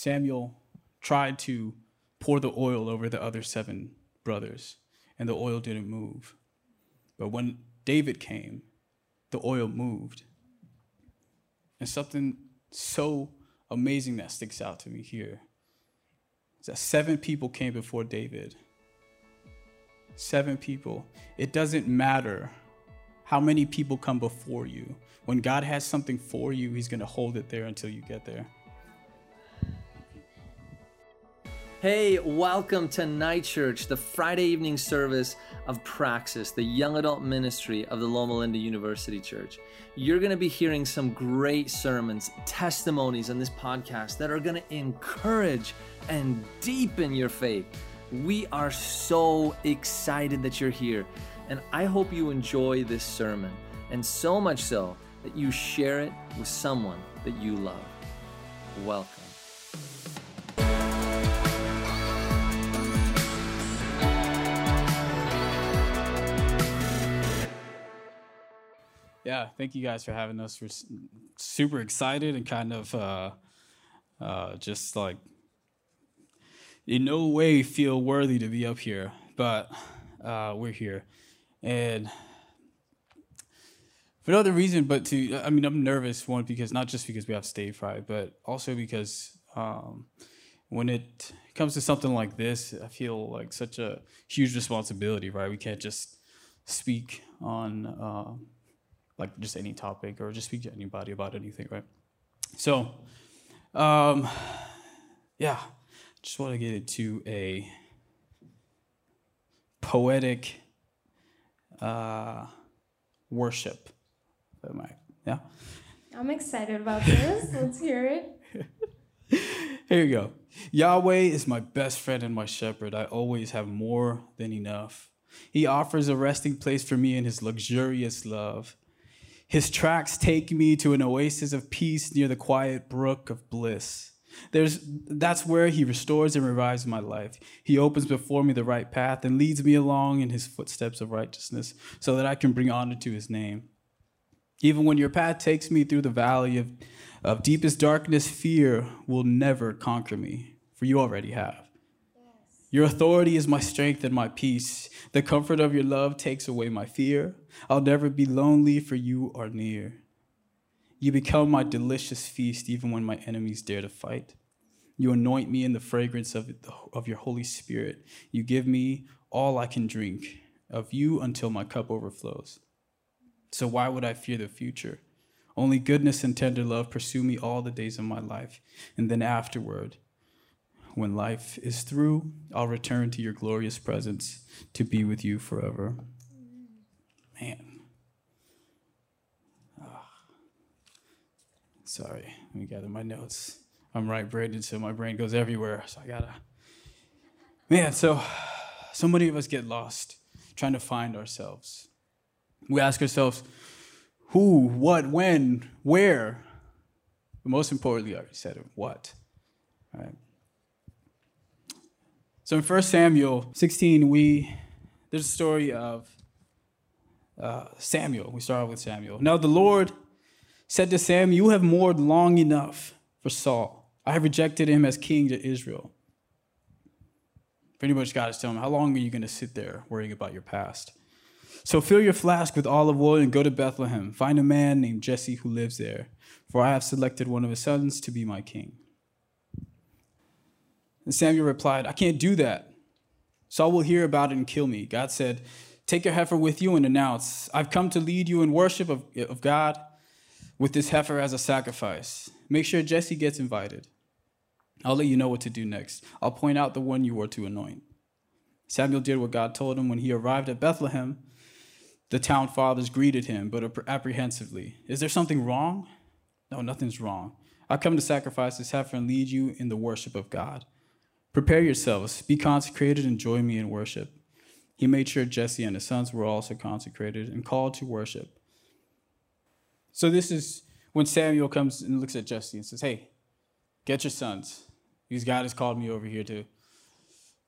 Samuel tried to pour the oil over the other seven brothers, and the oil didn't move. But when David came, the oil moved. And something so amazing that sticks out to me here is that seven people came before David. Seven people. It doesn't matter how many people come before you. When God has something for you, He's going to hold it there until you get there. Hey, welcome to Night Church, the Friday evening service of Praxis, the young adult ministry of the Loma Linda University Church. You're going to be hearing some great sermons, testimonies on this podcast that are going to encourage and deepen your faith. We are so excited that you're here, and I hope you enjoy this sermon, and so much so that you share it with someone that you love. Welcome. Yeah, thank you guys for having us. We're super excited and kind of uh, uh, just like in no way feel worthy to be up here, but uh, we're here. And for no other reason, but to, I mean, I'm nervous, one, because not just because we have stage fright, but also because um, when it comes to something like this, I feel like such a huge responsibility, right? We can't just speak on uh, like just any topic or just speak to anybody about anything, right? So, um, yeah, just want to get into a poetic uh, worship. Am I? Yeah. I'm excited about this. Let's hear it. Here you go. Yahweh is my best friend and my shepherd. I always have more than enough. He offers a resting place for me in his luxurious love. His tracks take me to an oasis of peace near the quiet brook of bliss. There's, that's where he restores and revives my life. He opens before me the right path and leads me along in his footsteps of righteousness so that I can bring honor to his name. Even when your path takes me through the valley of, of deepest darkness, fear will never conquer me, for you already have. Your authority is my strength and my peace. The comfort of your love takes away my fear. I'll never be lonely, for you are near. You become my delicious feast, even when my enemies dare to fight. You anoint me in the fragrance of, of your Holy Spirit. You give me all I can drink of you until my cup overflows. So why would I fear the future? Only goodness and tender love pursue me all the days of my life. And then afterward, when life is through, I'll return to your glorious presence to be with you forever. Man. Oh. Sorry, let me gather my notes. I'm right braided, so my brain goes everywhere. So I gotta. Man, so so many of us get lost trying to find ourselves. We ask ourselves, who, what, when, where? But most importantly, I already said it, what? All right. So in 1 Samuel 16, we there's a story of uh, Samuel. We start off with Samuel. Now the Lord said to Samuel, You have mourned long enough for Saul. I have rejected him as king to Israel. Pretty much God is telling him, How long are you going to sit there worrying about your past? So fill your flask with olive oil and go to Bethlehem. Find a man named Jesse who lives there, for I have selected one of his sons to be my king. And Samuel replied, I can't do that. Saul will hear about it and kill me. God said, Take your heifer with you and announce, I've come to lead you in worship of, of God with this heifer as a sacrifice. Make sure Jesse gets invited. I'll let you know what to do next. I'll point out the one you are to anoint. Samuel did what God told him. When he arrived at Bethlehem, the town fathers greeted him, but apprehensively. Is there something wrong? No, nothing's wrong. I come to sacrifice this heifer and lead you in the worship of God. Prepare yourselves, be consecrated, and join me in worship. He made sure Jesse and his sons were also consecrated and called to worship. So, this is when Samuel comes and looks at Jesse and says, Hey, get your sons. Because God has called me over here to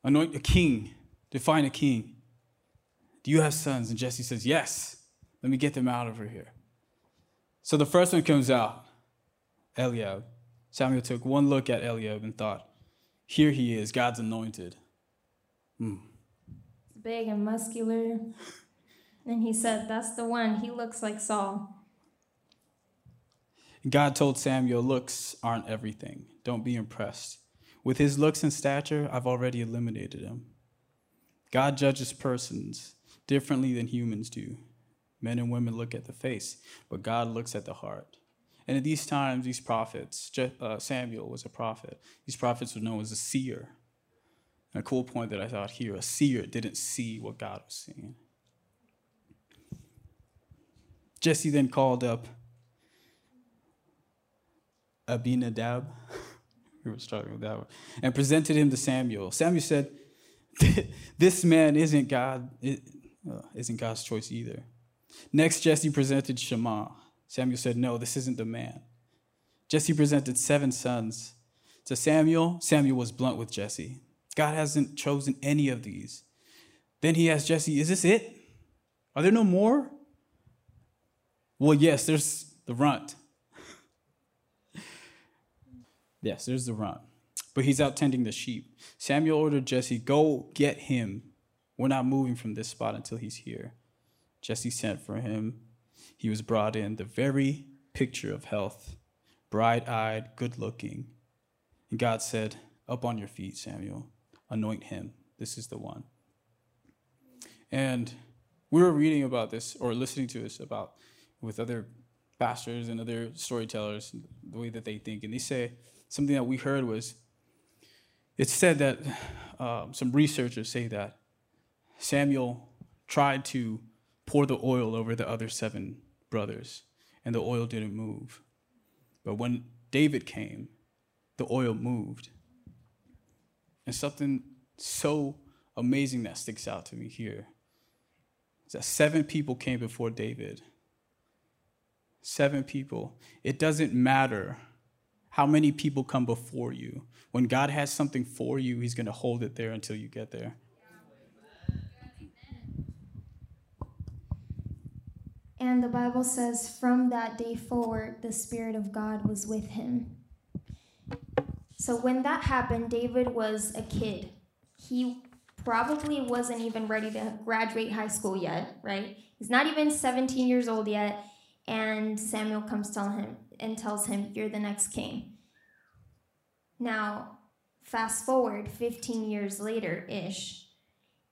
anoint a king, to find a king. Do you have sons? And Jesse says, Yes. Let me get them out over here. So the first one comes out, Eliab. Samuel took one look at Eliab and thought, Here he is, God's anointed. Hmm. Big and muscular. And he said, That's the one. He looks like Saul. God told Samuel, Looks aren't everything. Don't be impressed. With his looks and stature, I've already eliminated him. God judges persons differently than humans do. Men and women look at the face, but God looks at the heart. And at these times, these prophets, uh, Samuel was a prophet. These prophets were known as a seer. And a cool point that I thought here a seer didn't see what God was seeing. Jesse then called up Abinadab. we were starting with that one. And presented him to Samuel. Samuel said, This man isn't God, uh, isn't God's choice either. Next, Jesse presented Shammah. Samuel said, No, this isn't the man. Jesse presented seven sons. To Samuel, Samuel was blunt with Jesse. God hasn't chosen any of these. Then he asked Jesse, Is this it? Are there no more? Well, yes, there's the runt. yes, there's the runt. But he's out tending the sheep. Samuel ordered Jesse, Go get him. We're not moving from this spot until he's here. Jesse sent for him. He was brought in, the very picture of health, bright eyed, good looking. And God said, Up on your feet, Samuel, anoint him. This is the one. And we were reading about this or listening to this about with other pastors and other storytellers, the way that they think. And they say something that we heard was it's said that um, some researchers say that Samuel tried to pour the oil over the other seven brothers, and the oil didn't move. But when David came, the oil moved. And something so amazing that sticks out to me here is that seven people came before David. Seven people. It doesn't matter how many people come before you. When God has something for you, He's going to hold it there until you get there. And the Bible says, from that day forward, the Spirit of God was with him. So when that happened, David was a kid. He probably wasn't even ready to graduate high school yet, right? He's not even 17 years old yet. And Samuel comes to him and tells him, You're the next king. Now, fast forward 15 years later ish,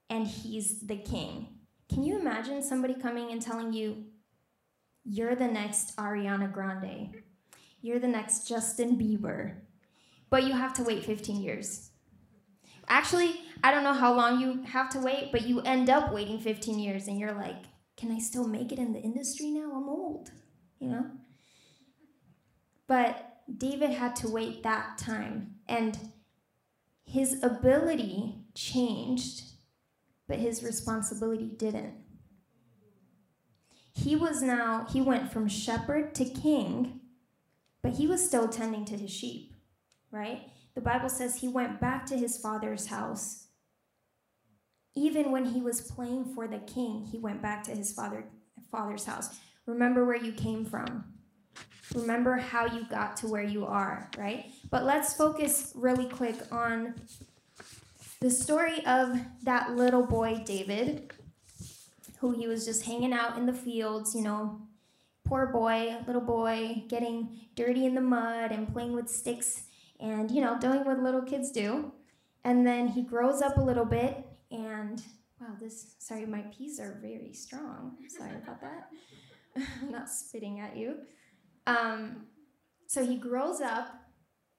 and he's the king. Can you imagine somebody coming and telling you, you're the next Ariana Grande. You're the next Justin Bieber. But you have to wait 15 years. Actually, I don't know how long you have to wait, but you end up waiting 15 years and you're like, can I still make it in the industry now? I'm old, you know? But David had to wait that time, and his ability changed, but his responsibility didn't he was now, he went from shepherd to king, but he was still tending to his sheep, right? The Bible says he went back to his father's house. Even when he was playing for the king, he went back to his father, father's house. Remember where you came from. Remember how you got to where you are, right? But let's focus really quick on the story of that little boy, David, who he was just hanging out in the fields, you know, poor boy, little boy, getting dirty in the mud and playing with sticks and, you know, doing what little kids do. And then he grows up a little bit and, wow, this, sorry, my peas are very strong. Sorry about that. I'm not spitting at you. Um, so he grows up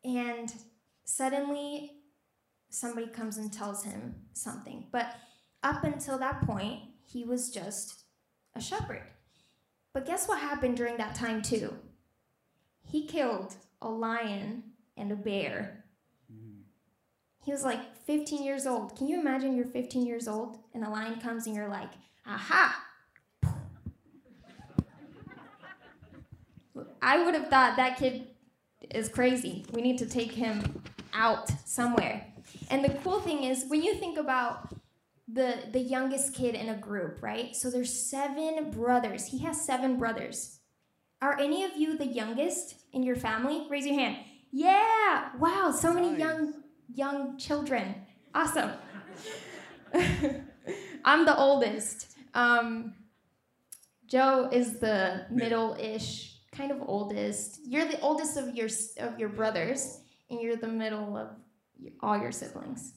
and suddenly somebody comes and tells him something. But up until that point, he was just a shepherd. But guess what happened during that time, too? He killed a lion and a bear. He was like 15 years old. Can you imagine you're 15 years old and a lion comes and you're like, aha! I would have thought that kid is crazy. We need to take him out somewhere. And the cool thing is, when you think about the the youngest kid in a group, right? So there's seven brothers. He has seven brothers. Are any of you the youngest in your family? Raise your hand. Yeah. Wow. So many young young children. Awesome. I'm the oldest. Um, Joe is the middle-ish, kind of oldest. You're the oldest of your of your brothers, and you're the middle of all your siblings.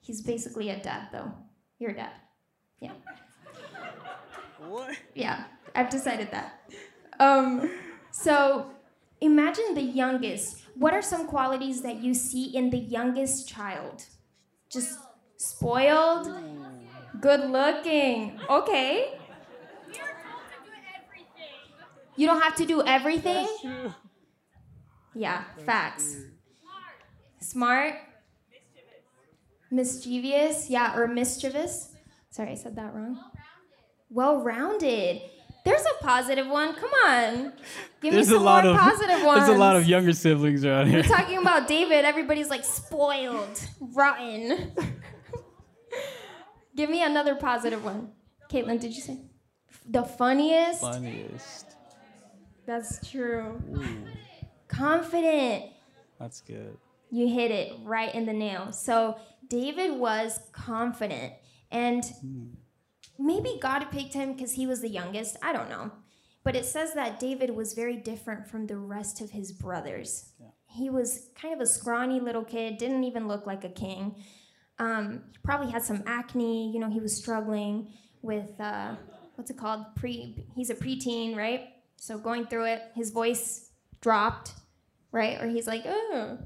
He's basically a dad, though. You're a dad. Yeah. What? Yeah, I've decided that. Um, so imagine the youngest. What are some qualities that you see in the youngest child? Just spoiled, good looking. Okay. You don't have to do everything? Yeah, facts. Smart. Mischievous, yeah, or mischievous. Sorry, I said that wrong. Well rounded. There's a positive one. Come on. Give There's me a some lot more of positive ones. there's a lot of younger siblings around here. We're talking about David. Everybody's like spoiled, rotten. Give me another positive one. Caitlin, did you say? The funniest? Funniest. That's true. Confident. That's good. You hit it right in the nail. So David was confident. And maybe God picked him because he was the youngest. I don't know. But it says that David was very different from the rest of his brothers. He was kind of a scrawny little kid, didn't even look like a king. Um, he probably had some acne. You know, he was struggling with uh, what's it called? Pre. He's a preteen, right? So going through it, his voice dropped, right? Or he's like, oh.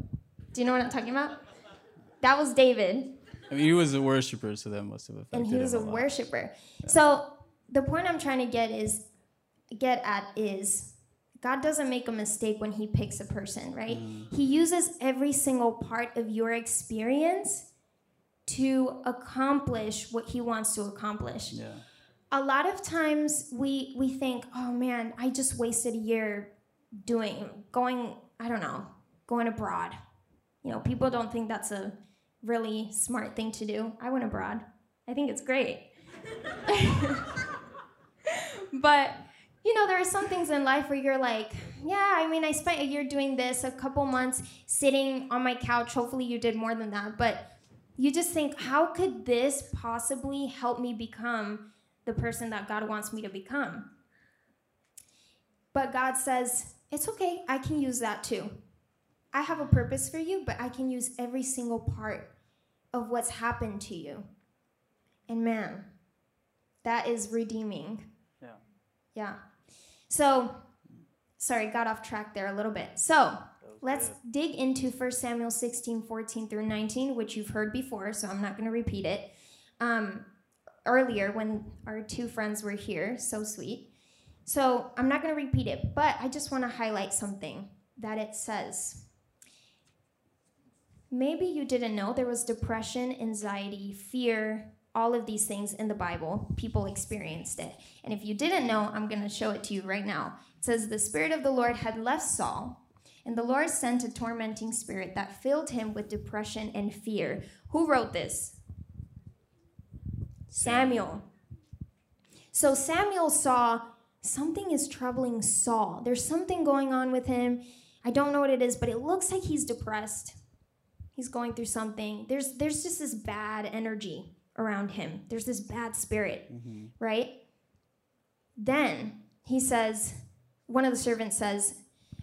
Do you know what I'm talking about? That was David I mean, he was a worshiper, so that must have affected and he was a him lot. worshiper. So the point I'm trying to get is get at is God doesn't make a mistake when he picks a person, right? Mm. He uses every single part of your experience to accomplish what he wants to accomplish. Yeah. A lot of times we we think, "Oh man, I just wasted a year doing going, I don't know, going abroad." You know, people don't think that's a really smart thing to do. I went abroad. I think it's great. but you know, there are some things in life where you're like, yeah, I mean, I spent a year doing this, a couple months sitting on my couch. Hopefully, you did more than that. But you just think, how could this possibly help me become the person that God wants me to become? But God says, it's okay, I can use that too. I have a purpose for you, but I can use every single part of what's happened to you. And man, that is redeeming. Yeah. Yeah. So, sorry, got off track there a little bit. So, let's dig into 1 Samuel 16, 14 through 19, which you've heard before, so I'm not going to repeat it. Um, earlier, when our two friends were here, so sweet. So, I'm not going to repeat it, but I just want to highlight something that it says. Maybe you didn't know there was depression, anxiety, fear, all of these things in the Bible. People experienced it. And if you didn't know, I'm going to show it to you right now. It says, The Spirit of the Lord had left Saul, and the Lord sent a tormenting spirit that filled him with depression and fear. Who wrote this? Samuel. So Samuel saw something is troubling Saul. There's something going on with him. I don't know what it is, but it looks like he's depressed. He's going through something. There's there's just this bad energy around him. There's this bad spirit, right? Then he says, one of the servants says,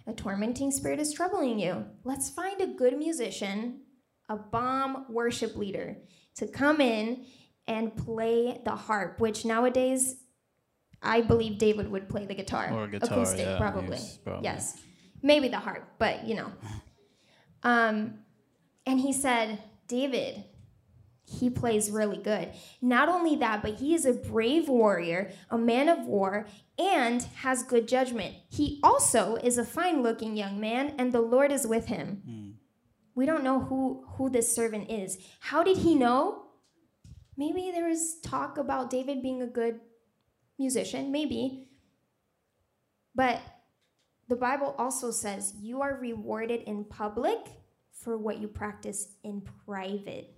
a tormenting spirit is troubling you. Let's find a good musician, a bomb worship leader to come in and play the harp, which nowadays I believe David would play the guitar. Or guitar, Acoustic, yeah, probably. probably- Yes. Maybe the harp, but you know. Um, and he said, David, he plays really good. Not only that, but he is a brave warrior, a man of war, and has good judgment. He also is a fine looking young man, and the Lord is with him. Hmm. We don't know who, who this servant is. How did he know? Maybe there was talk about David being a good musician, maybe. But the Bible also says you are rewarded in public for what you practice in private.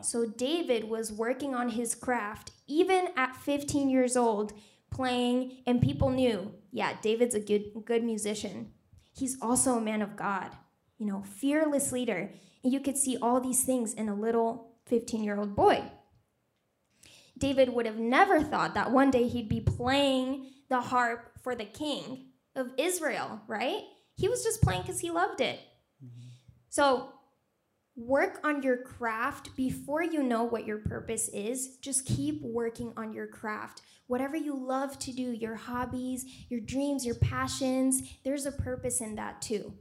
So David was working on his craft even at 15 years old, playing, and people knew, yeah, David's a good good musician. He's also a man of God. you know, fearless leader. And you could see all these things in a little 15 year old boy. David would have never thought that one day he'd be playing the harp for the king of Israel, right? He was just playing because he loved it. Mm-hmm. So work on your craft before you know what your purpose is. Just keep working on your craft. Whatever you love to do, your hobbies, your dreams, your passions, there's a purpose in that too.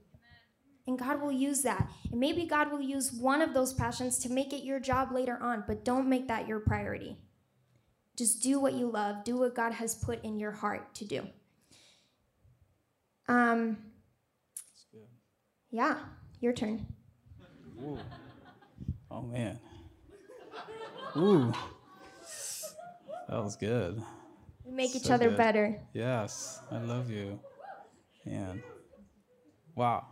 And God will use that. And maybe God will use one of those passions to make it your job later on, but don't make that your priority. Just do what you love, do what God has put in your heart to do. Um, yeah, your turn. Ooh. Oh man. Ooh. That was good. We make so each other good. better. Yes, I love you. Man. Wow.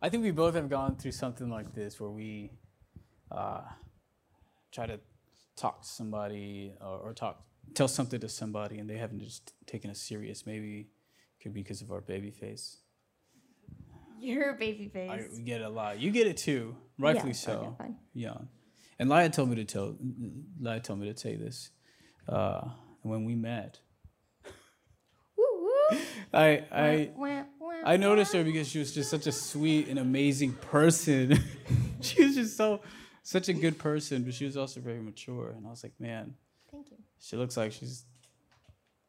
I think we both have gone through something like this where we uh, try to talk to somebody or, or, talk tell something to somebody and they haven't just taken us serious. Maybe it could be because of our baby face. Your baby face. I, we get it a lot. You get it too, rightfully yeah, so. Okay, yeah. And Laya told me to tell Laya told me to tell you this. Uh, when we met, I I I noticed her because she was just such a sweet and amazing person. she was just so such a good person, but she was also very mature. And I was like, man, thank you. She looks like she's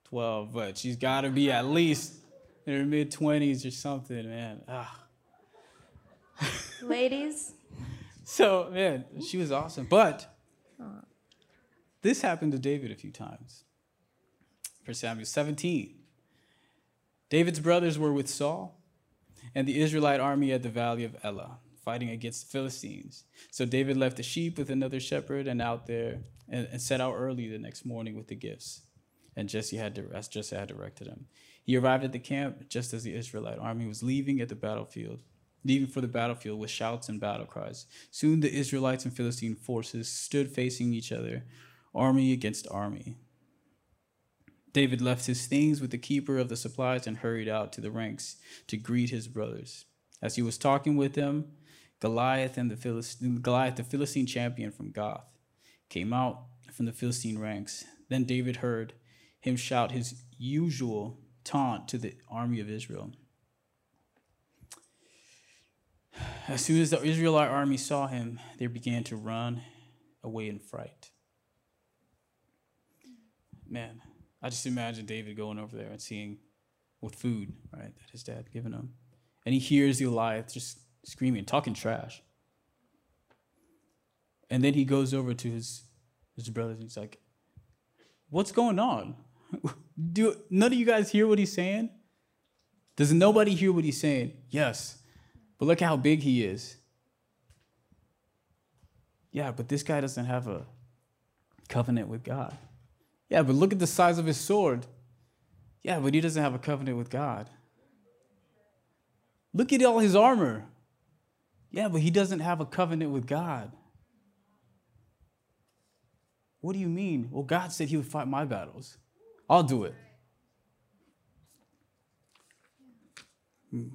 12, but she's got to be at least in her mid 20s or something, man. Ah. Ladies. so, man, she was awesome. But this happened to David a few times. For Samuel 17. David's brothers were with Saul and the Israelite army at the valley of Elah fighting against the Philistines. So David left the sheep with another shepherd and out there and, and set out early the next morning with the gifts. And Jesse had as Jesse had directed him. He arrived at the camp just as the Israelite army was leaving at the battlefield, leaving for the battlefield with shouts and battle cries. Soon the Israelites and Philistine forces stood facing each other, army against army. David left his things with the keeper of the supplies and hurried out to the ranks to greet his brothers. As he was talking with them, Goliath and the Philistine, Goliath, the Philistine champion from Gath, came out from the Philistine ranks. Then David heard him shout his usual taunt to the army of Israel. As soon as the Israelite army saw him, they began to run away in fright. Man, I just imagine David going over there and seeing with food, right, that his dad given him. And he hears the Goliath just screaming, talking trash. And then he goes over to his his brothers and he's like, What's going on? Do none of you guys hear what he's saying? Does nobody hear what he's saying? Yes. But look how big he is. Yeah, but this guy doesn't have a covenant with God. Yeah, but look at the size of his sword. Yeah, but he doesn't have a covenant with God. Look at all his armor. Yeah, but he doesn't have a covenant with God. What do you mean? Well, God said he would fight my battles. I'll do it. Hmm.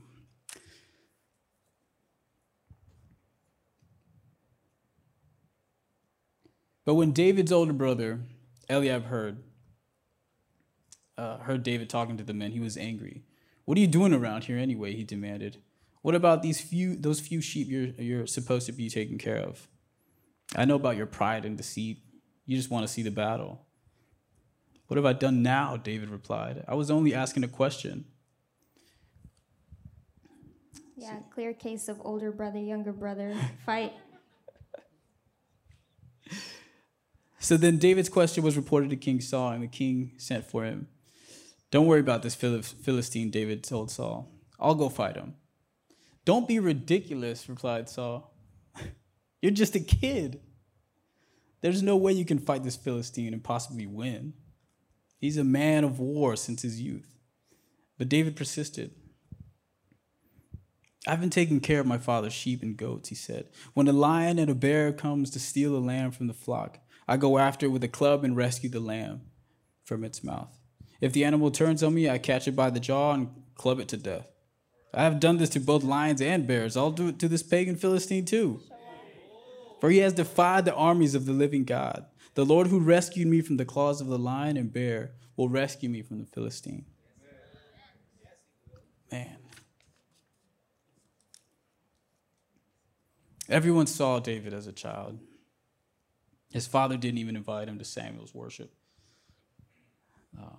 But when David's older brother, Eliab, heard, uh, heard David talking to the men, he was angry. What are you doing around here anyway? He demanded. What about these few those few sheep you're you're supposed to be taking care of? I know about your pride and deceit. You just want to see the battle. What have I done now? David replied. I was only asking a question. Yeah, clear case of older brother, younger brother fight. So then David's question was reported to King Saul, and the king sent for him. Don't worry about this Philistine, David told Saul. I'll go fight him. Don't be ridiculous, replied Saul. You're just a kid. There's no way you can fight this Philistine and possibly win. He's a man of war since his youth. But David persisted. I've been taking care of my father's sheep and goats, he said. When a lion and a bear comes to steal a lamb from the flock, I go after it with a club and rescue the lamb from its mouth. If the animal turns on me, I catch it by the jaw and club it to death. I have done this to both lions and bears. I'll do it to this pagan Philistine too. For he has defied the armies of the living God. The Lord who rescued me from the claws of the lion and bear will rescue me from the Philistine. Man. Everyone saw David as a child. His father didn't even invite him to Samuel's worship uh,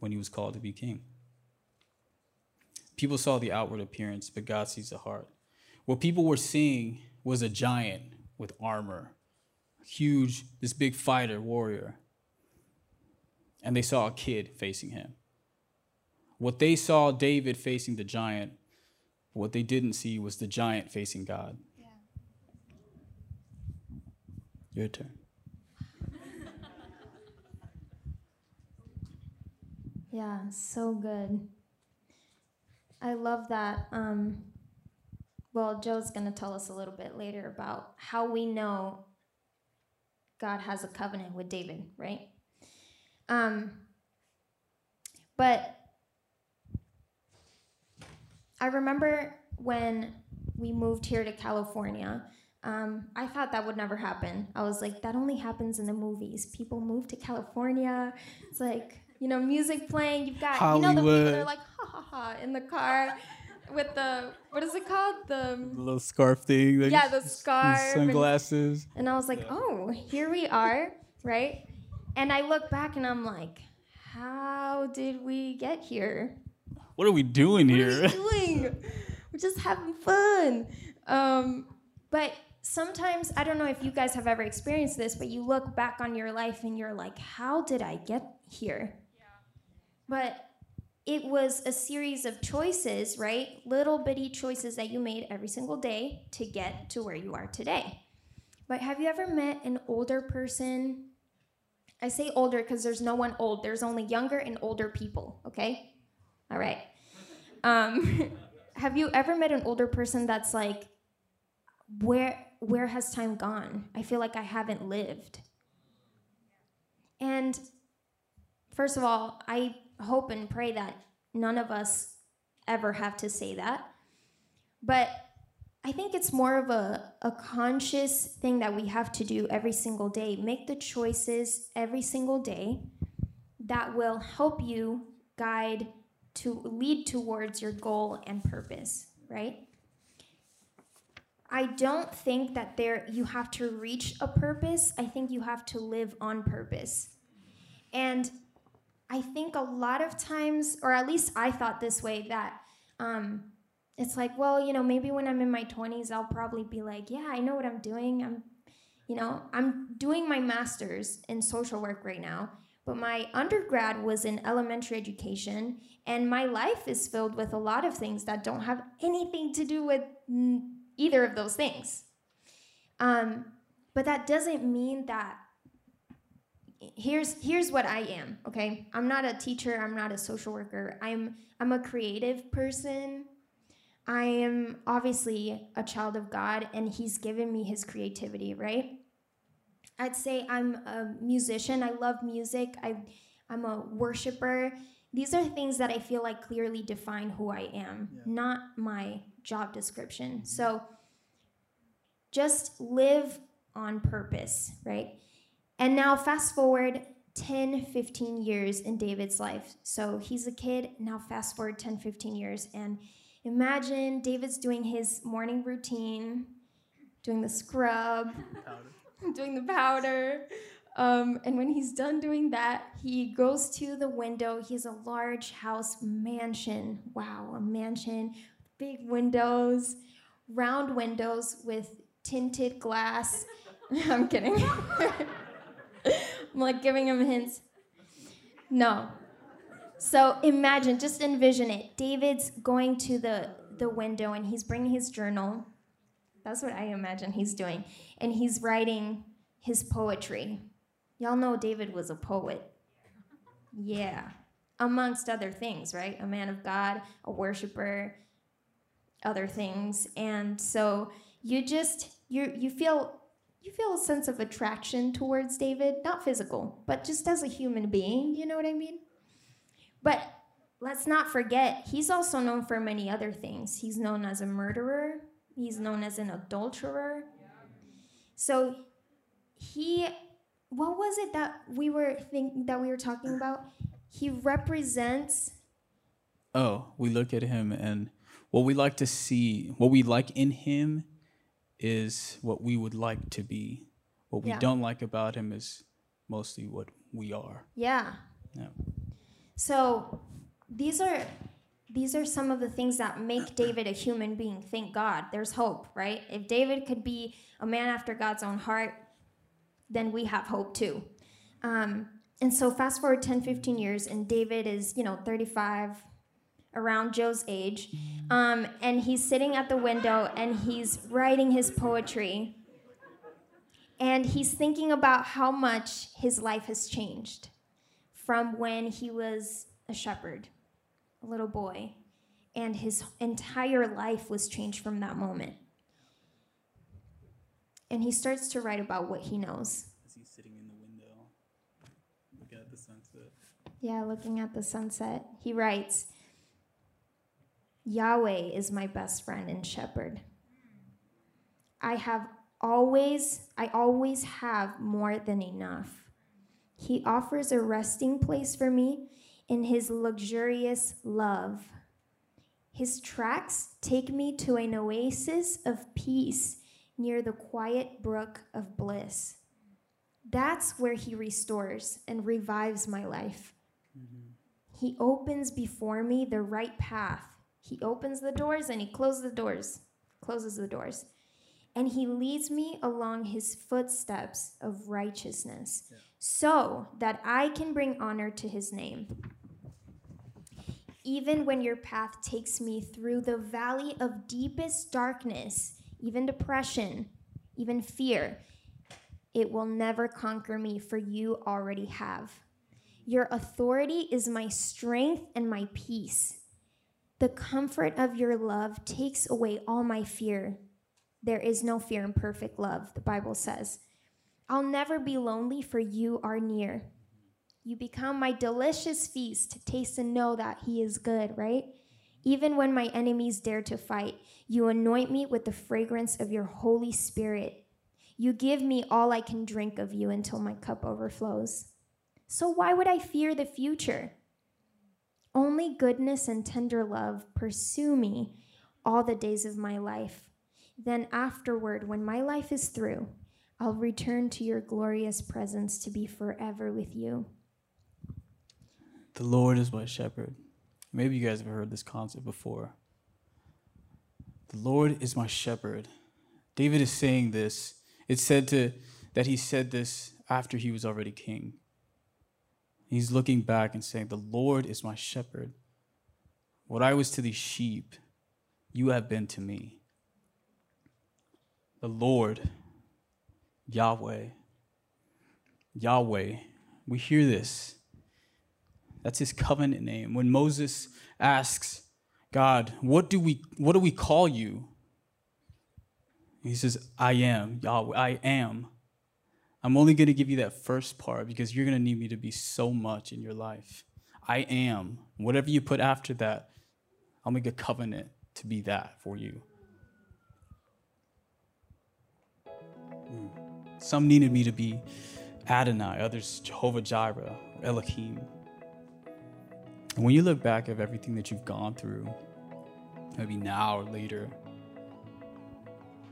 when he was called to be king. People saw the outward appearance, but God sees the heart. What people were seeing was a giant with armor, huge, this big fighter, warrior. And they saw a kid facing him. What they saw David facing the giant, what they didn't see was the giant facing God. Yeah. Your turn. yeah, so good. I love that. Um, well, Joe's going to tell us a little bit later about how we know God has a covenant with David, right? Um, but I remember when we moved here to California, um, I thought that would never happen. I was like, that only happens in the movies. People move to California. It's like, you know, music playing. You've got, Hollywood. you know, the people that are like, ha ha ha, in the car with the, what is it called? The, the little scarf thing. Like yeah, the scarf. Sunglasses. And, and I was like, yeah. oh, here we are, right? And I look back and I'm like, how did we get here? What are we doing what here? What are we doing? We're just having fun. Um, but sometimes I don't know if you guys have ever experienced this, but you look back on your life and you're like, how did I get here? Yeah. But it was a series of choices, right? Little bitty choices that you made every single day to get to where you are today. But have you ever met an older person? I say older because there's no one old, there's only younger and older people, okay? All right. Um, have you ever met an older person that's like, where where has time gone? I feel like I haven't lived. And first of all, I hope and pray that none of us ever have to say that. But I think it's more of a, a conscious thing that we have to do every single day. Make the choices every single day that will help you guide to lead towards your goal and purpose, right? I don't think that there you have to reach a purpose. I think you have to live on purpose. And I think a lot of times, or at least I thought this way, that um, it's like, well, you know, maybe when I'm in my 20s, I'll probably be like, yeah, I know what I'm doing. I'm, you know, I'm doing my master's in social work right now, but my undergrad was in elementary education, and my life is filled with a lot of things that don't have anything to do with either of those things. Um, but that doesn't mean that here's here's what I am, okay? I'm not a teacher, I'm not a social worker. I'm I'm a creative person. I am obviously a child of God and he's given me his creativity, right? I'd say I'm a musician. I love music. I I'm a worshiper. These are things that I feel like clearly define who I am, yeah. not my job description. Mm-hmm. So just live on purpose, right? And now, fast forward 10, 15 years in David's life. So he's a kid, now fast forward 10, 15 years. And imagine David's doing his morning routine, doing the scrub, doing the powder. Um, and when he's done doing that, he goes to the window. He has a large house mansion. Wow, a mansion, big windows, round windows with tinted glass. I'm kidding. I'm like giving him hints. No. So imagine, just envision it. David's going to the, the window and he's bringing his journal. That's what I imagine he's doing. And he's writing his poetry. Y'all know David was a poet. Yeah. Amongst other things, right? A man of God, a worshiper, other things. And so you just you you feel you feel a sense of attraction towards David, not physical, but just as a human being, you know what I mean? But let's not forget, he's also known for many other things. He's known as a murderer, he's known as an adulterer. So he what was it that we were think that we were talking about? He represents Oh, we look at him and what we like to see, what we like in him is what we would like to be. What we Yeah. don't like about him is mostly what we are. yeah. Yeah. So these are these are some of the things that make David a human being. Thank God. There's hope, right? If David could be a man after God's own heart, then we have hope too. Um, and so fast forward 10, 15 years, and David is, you know, 35, around Joe's age. Um, and he's sitting at the window and he's writing his poetry. And he's thinking about how much his life has changed from when he was a shepherd, a little boy, and his entire life was changed from that moment. And he starts to write about what he knows. As he's sitting in the window, look at the sunset. Yeah, looking at the sunset. He writes Yahweh is my best friend and shepherd. I have always, I always have more than enough. He offers a resting place for me in his luxurious love. His tracks take me to an oasis of peace near the quiet brook of bliss. That's where he restores and revives my life. Mm-hmm. He opens before me the right path. He opens the doors and he closes the doors, closes the doors. And he leads me along his footsteps of righteousness so that I can bring honor to his name. Even when your path takes me through the valley of deepest darkness, even depression, even fear, it will never conquer me, for you already have. Your authority is my strength and my peace. The comfort of your love takes away all my fear. There is no fear in perfect love, the Bible says. I'll never be lonely, for you are near. You become my delicious feast to taste and know that He is good, right? Even when my enemies dare to fight, you anoint me with the fragrance of your Holy Spirit. You give me all I can drink of you until my cup overflows. So why would I fear the future? Only goodness and tender love pursue me all the days of my life. Then, afterward, when my life is through, I'll return to your glorious presence to be forever with you. The Lord is my shepherd. Maybe you guys have heard this concept before. The Lord is my shepherd. David is saying this. It's said to that he said this after he was already king. He's looking back and saying, "The Lord is my shepherd. What I was to these sheep, you have been to me." The Lord, Yahweh, Yahweh. We hear this. That's his covenant name. When Moses asks God, "What do we what do we call you?" He says, "I am Yahweh. I am." I'm only going to give you that first part because you're going to need me to be so much in your life. I am. Whatever you put after that, I'll make a covenant to be that for you. Mm. Some needed me to be Adonai, others Jehovah Jireh, Elohim. And when you look back at everything that you've gone through, maybe now or later,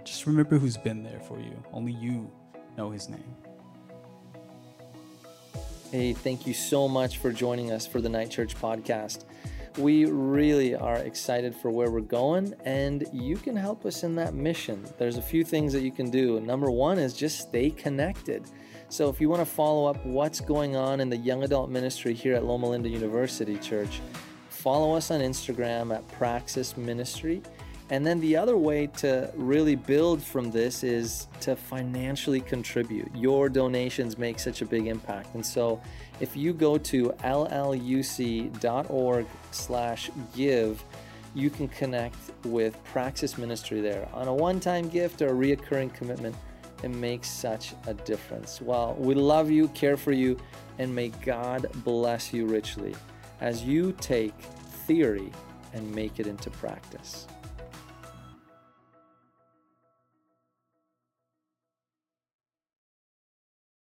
just remember who's been there for you. Only you know his name. Hey, thank you so much for joining us for the Night Church podcast. We really are excited for where we're going, and you can help us in that mission. There's a few things that you can do. Number one is just stay connected. So, if you want to follow up what's going on in the young adult ministry here at Loma Linda University Church, follow us on Instagram at Praxis Ministry. And then the other way to really build from this is to financially contribute. Your donations make such a big impact. And so if you go to lluc.org slash give, you can connect with Praxis Ministry there. On a one-time gift or a reoccurring commitment, it makes such a difference. Well, we love you, care for you, and may God bless you richly as you take theory and make it into practice.